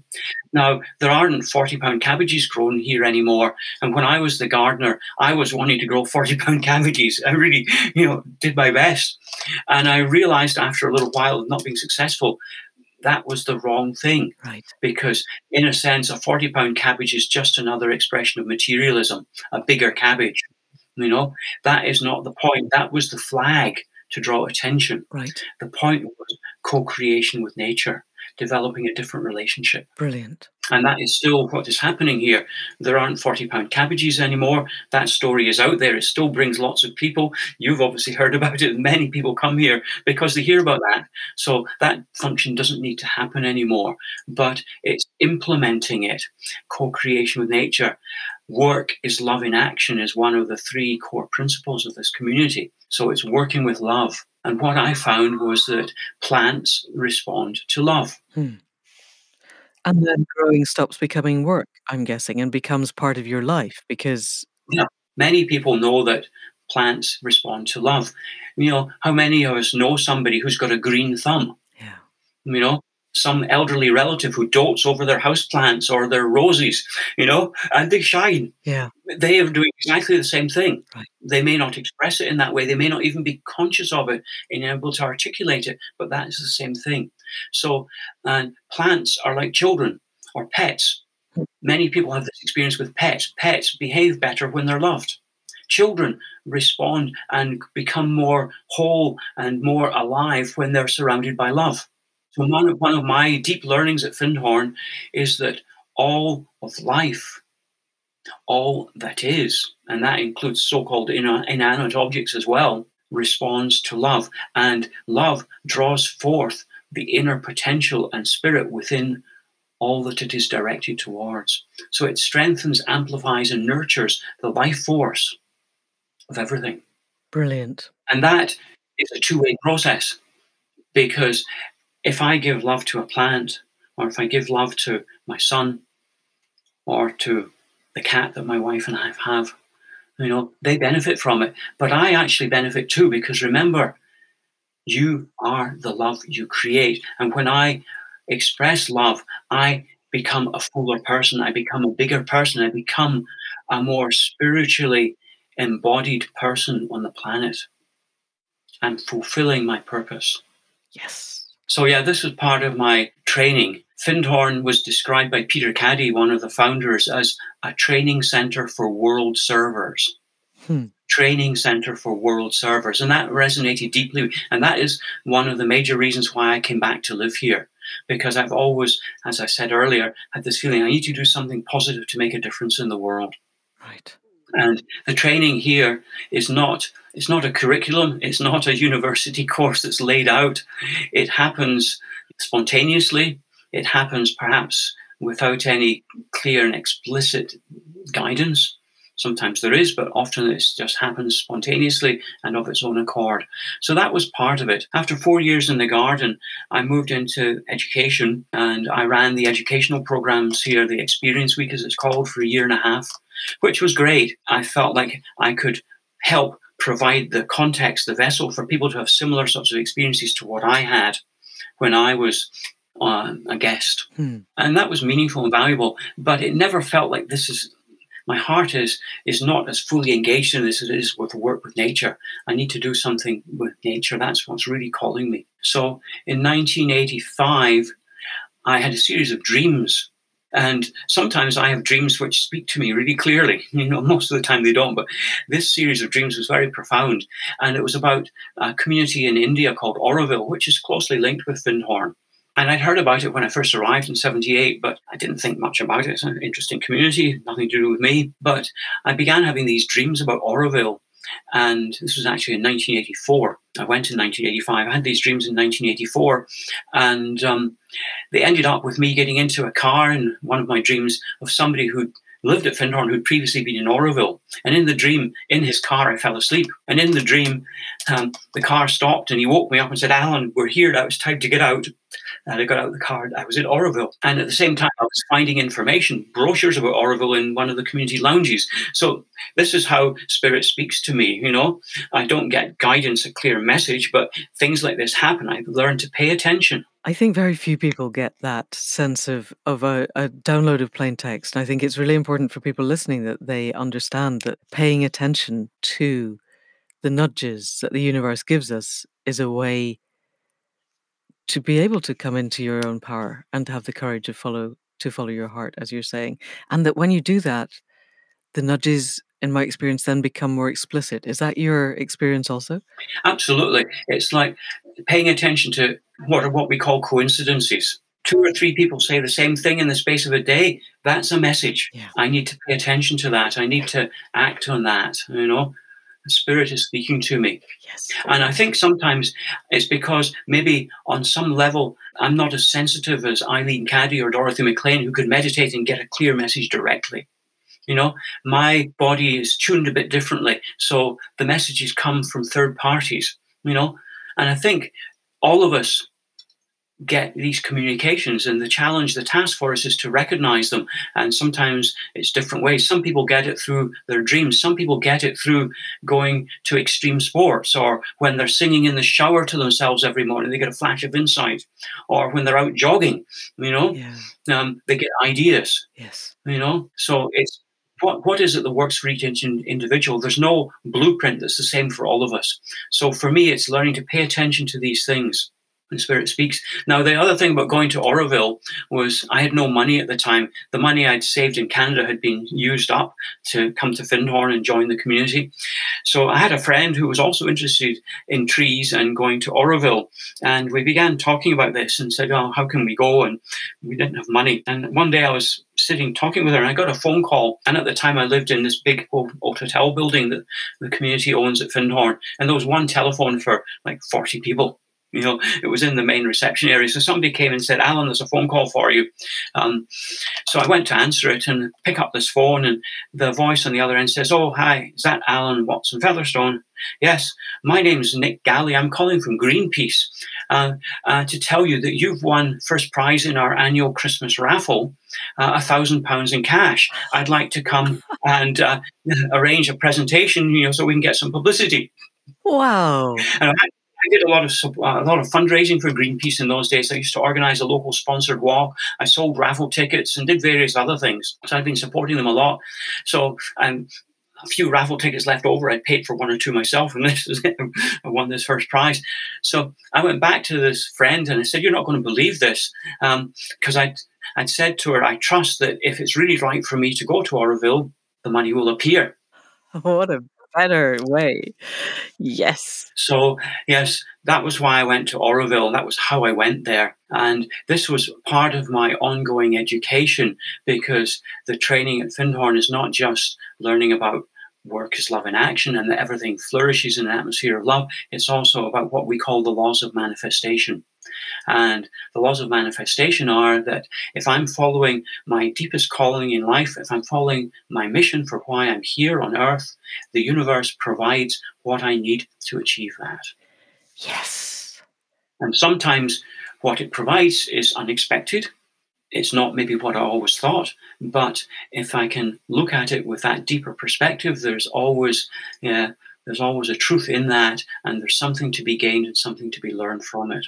Now there aren't 40 pound cabbages grown here anymore. And when I was the gardener, I was wanting to grow 40 pound [LAUGHS] cabbages. I really, you know, did my best. And I realized after a little while of not being successful, that was the wrong thing Right. because in a sense a 40 pound cabbage is just another expression of materialism a bigger cabbage you know that is not the point that was the flag to draw attention Right. the point was co-creation with nature developing a different relationship. Brilliant. and that is still what is happening here. There aren't 40 pound cabbages anymore. That story is out there. It still brings lots of people. You've obviously heard about it. Many people come here because they hear about that. So that function doesn't need to happen anymore. But it's implementing it. Co-creation with nature work is love in action is one of the three core principles of this community so it's working with love and what i found was that plants respond to love hmm. And then growing stops becoming work, I'm guessing, and becomes part of your life because many people know that plants respond to love. You know, how many of us know somebody who's got a green thumb? yeah. You know, some elderly relative who dotes over their houseplants or their roses, you know, and they shine. Yeah. They are doing exactly the same thing. Right. They may not express it in that way. They may not even be conscious of it and able to articulate it, but that is the same thing. So, and plants are like children or pets. Many people have this experience with pets. Pets behave better when they're loved. Children respond and become more whole and more alive when they're surrounded by love. So, one of, one of my deep learnings at Findhorn is that all of life, all that is, and that includes so called inanimate objects as well, responds to love. And love draws forth the inner potential and spirit within all that it is directed towards. So it strengthens, amplifies, and nurtures the life force of everything. Brilliant. And that is a two way process because if I give love to a plant, or if I give love to my son, or to the cat that my wife and I have, you know, they benefit from it. But I actually benefit too because remember, you are the love you create. And when I express love, I become a fuller person. I become a bigger person. I become a more spiritually embodied person on the planet. I'm fulfilling my purpose. Yes. So, yeah, this was part of my training. Findhorn was described by Peter Caddy, one of the founders, as a training center for world servers. Hmm. Training center for world servers. And that resonated deeply. And that is one of the major reasons why I came back to live here. Because I've always, as I said earlier, had this feeling I need to do something positive to make a difference in the world. Right. And the training here is not it's not a curriculum, it's not a university [LAUGHS] course that's laid out. It happens spontaneously. It happens perhaps without any clear and explicit guidance. Sometimes there is, but often it just happens spontaneously and of its own accord. So that was part of it. After four years in the garden, I moved into education and I ran the educational programs here, the Experience Week, as it's called, for a year and a half, which was great. I felt like I could help provide the context, the vessel for people to have similar sorts of experiences to what I had when I was uh, a guest. Hmm. And that was meaningful and valuable, but it never felt like this is my heart is is not as fully engaged in this as it is with work with nature. I need to do something with nature. That's what's really calling me. So in 1985, I had a series of dreams. And sometimes I have dreams which speak to me really clearly. [LAUGHS] You know, most of the time they don't, but this series of dreams was very profound. And it was about a community in India called Auroville, which is closely linked with Findhorn. And I'd heard about it when I first arrived in 78, but I didn't think much about it. It's an interesting community, nothing to do with me. But I began having these dreams about Auroville. And this was actually in 1984. I went in 1985. I had these dreams in 1984. And um, they ended up with me getting into a car in one of my dreams of somebody who lived at Findhorn who'd previously been in Auroville. And in the dream, in his car, I fell asleep. And in the dream, um, the car stopped and he woke me up and said, Alan, we're here. Now it's time to get out. And I got out of the car. I was in Auroville. And at the same time, I was finding information, brochures about Auroville in one of the community lounges. So this is how Spirit speaks to me. You know, I don't get guidance, a clear message, but things like this happen. I've learned to pay attention. I think very few people get that sense of, of a, a download of plain text. And I think it's really important for people listening that they understand that paying attention to the nudges that the universe gives us is a way to be able to come into your own power and to have the courage to follow to follow your heart as you're saying and that when you do that the nudges in my experience then become more explicit. Is that your experience also? Absolutely. It's like paying attention to what are what we call coincidences. Two or three people say the same thing in the space of a day. That's a message. Yeah. i need to pay attention to that. I need to act on that you know? The spirit is speaking to me. Yes. And i think sometimes it's because maybe on some level i'm not as sensitive as eileen caddy or dorothy maclean who could meditate and get a clear message directly you know? My body is tuned a bit differently so the messages come from third parties you know? And i think all of us get these communications and the challenge the task for us is to recognize them and sometimes it's different ways. Some people get it through their dreams. Some people get it through going to extreme sports or when they're singing in the shower to themselves every morning they get a flash of insight or when they're out jogging you know? Yeah. Um, they get ideas yes. you know? So it's what, what is it that works for each individual? There's no blueprint that's the same for all of us. So for me it's learning to pay attention to these things Spirit speaks. Now, the other thing about going to Auroville was I had no money at the time. The money I'd saved in Canada had been used up to come to Findhorn and join the community. So I had a friend who was also interested in trees and going to Auroville. And we began talking about this and said, Oh, how can we go? And we didn't have money. And one day I was sitting talking with her and I got a phone call. And at the time I lived in this big old, old hotel building that the community owns at Findhorn. And there was one telephone for like 40 people you know, it was in the main reception area. So somebody came and said, Alan, there's a phone call for you. Um, so I went to answer it and pick up this phone, and the voice on the other end says, Oh, hi, is that Alan Watson Featherstone? Yes, my name is Nick Galley. I'm calling from Greenpeace uh, uh, to tell you that you've won first prize in our annual Christmas raffle, uh, a thousand pounds in cash. I'd like to come and uh, [LAUGHS] arrange a presentation, you know, so we can get some publicity. Wow. And I, I did a lot of a lot of fundraising for Greenpeace in those days. I used to organize a local sponsored walk. I sold raffle tickets and did various other things. So I've been supporting them a lot. So and a few raffle tickets left over. I paid for one or two myself, and [LAUGHS] this is it. I won this first prize. So I went back to this friend and I said, "You're not going to believe this," because um, I'd I'd said to her, "I trust that if it's really right for me to go to Auroville, the money will appear." [LAUGHS] What a better way. Yes. So, yes, that was why I went to Auroville. That was how I went there. And this was part of my ongoing education because the training at Findhorn is not just learning about work is love in action and that everything flourishes in an atmosphere of love. It's also about what we call the laws of manifestation. And the laws of manifestation are that if I'm following my deepest calling in life, if I'm following my mission for why I'm here on earth, the universe provides what I need to achieve that. Yes. And sometimes what it provides is unexpected. It's not maybe what I always thought, but if I can look at it with that deeper perspective, there's always, yeah, there's always a truth in that, and there's something to be gained and something to be learned from it.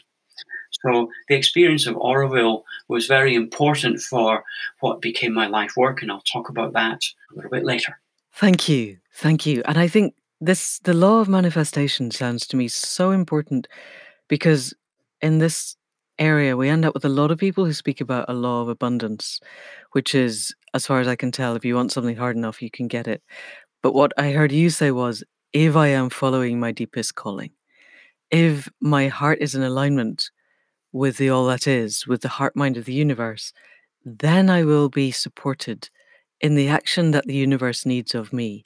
So the experience of Auroville was very important for what became my life work, and I'll talk about that a little bit later. Thank you. Thank you. And I think this the law of manifestation sounds to me so important because in this area we end up with a lot of people who speak about a law of abundance, which is as far as I can tell, if you want something hard enough, you can get it. But what I heard you say was if I am following my deepest calling, if my heart is in alignment with the all that is, with the heart mind of the universe, then I will be supported in the action that the universe needs of me,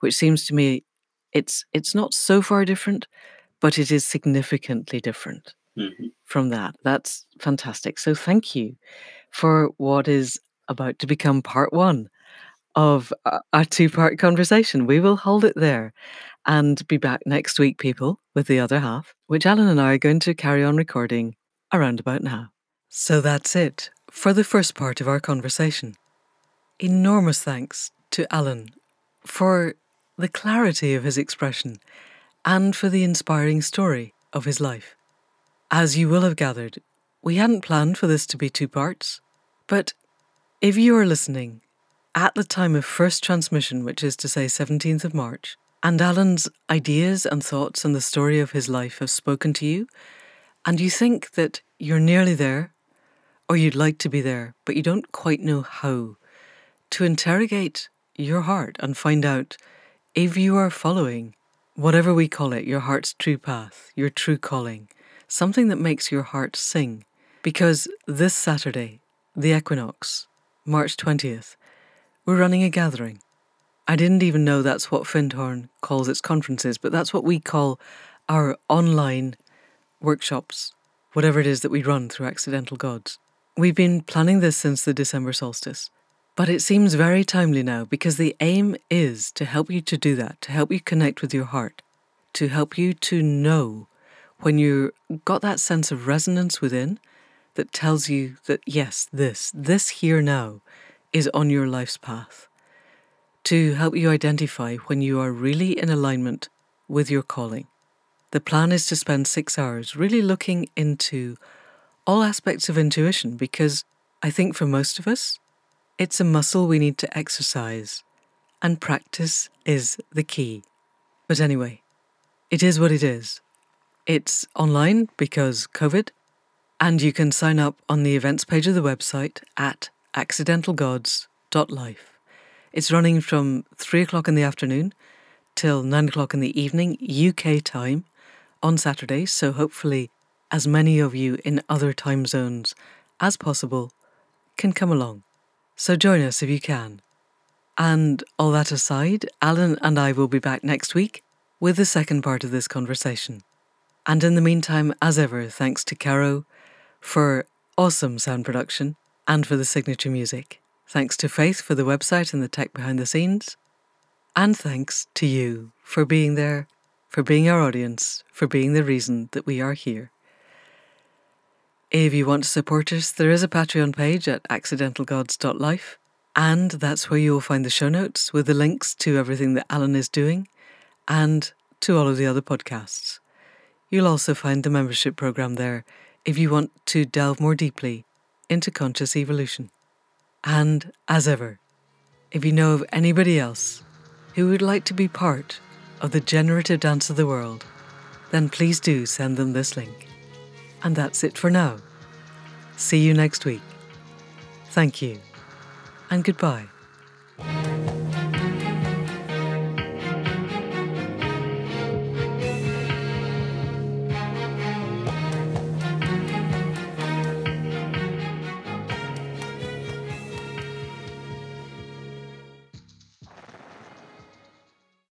which seems to me it's it's not so far different, but it is significantly different hmm from that. That's fantastic. So thank you for what is about to become part one of a two part conversation. We will hold it there and be back next week, people, with the other half, which Alan and I are going to carry on recording around about now. So that's it for the first part of our conversation. Enormous thanks to Alan for the clarity of his expression and for the inspiring story of his life. As you will have gathered, we hadn't planned for this to be two parts, but if you are listening at the time of first transmission, which is to say 17th of March, and Alan's ideas and thoughts and the story of his life have spoken to you, and you think that you're nearly there, or you'd like to be there, but you don't quite know how, to interrogate your heart and find out if you are following whatever we call it, your heart's true path, your true calling, something that makes your heart sing. Because this Saturday, the equinox, March 20th, we're running a gathering. I didn't even know that's what Findhorn calls its conferences, but that's what we call our online workshops, whatever it is that we run through Accidental Gods. We've been planning this since the December solstice, but it seems very timely now because the aim is to help you to do that, to help you connect with your heart, to help you to know when you've got that sense of resonance within that tells you that yes, this, this here now is on your life's path. To help you identify when you are really in alignment with your calling. The plan is to spend six hours really looking into all aspects of intuition because I think for most of us, it's a muscle we need to exercise, and practice is the key. But anyway, it is what it is. It's online because COVID, and you can sign up on the events page of the website at accidentalgods.life. It's running from 3 o'clock in the afternoon till 9 o'clock in the evening, UK time, on Saturday, so hopefully as many of you in other time zones as possible can come along. So join us if you can. And all that aside, Alan and I will be back next week with the second part of this conversation. And in the meantime, as ever, thanks to Caro for awesome sound production and for the signature music. Thanks to Faith for the website and the tech behind the scenes. And thanks to you for being there for being our audience, for being the reason that we are here. If you want to support us, there is a Patreon page at accidentalgods.life, and that's where you will find the show notes with the links to everything that Alan is doing and to all of the other podcasts. You'll also find the membership program there if you want to delve more deeply into conscious evolution. And as ever, if you know of anybody else who would like to be part of the generative dance of the world, then please do send them this link. And that's it for now. See you next week. Thank you, and goodbye.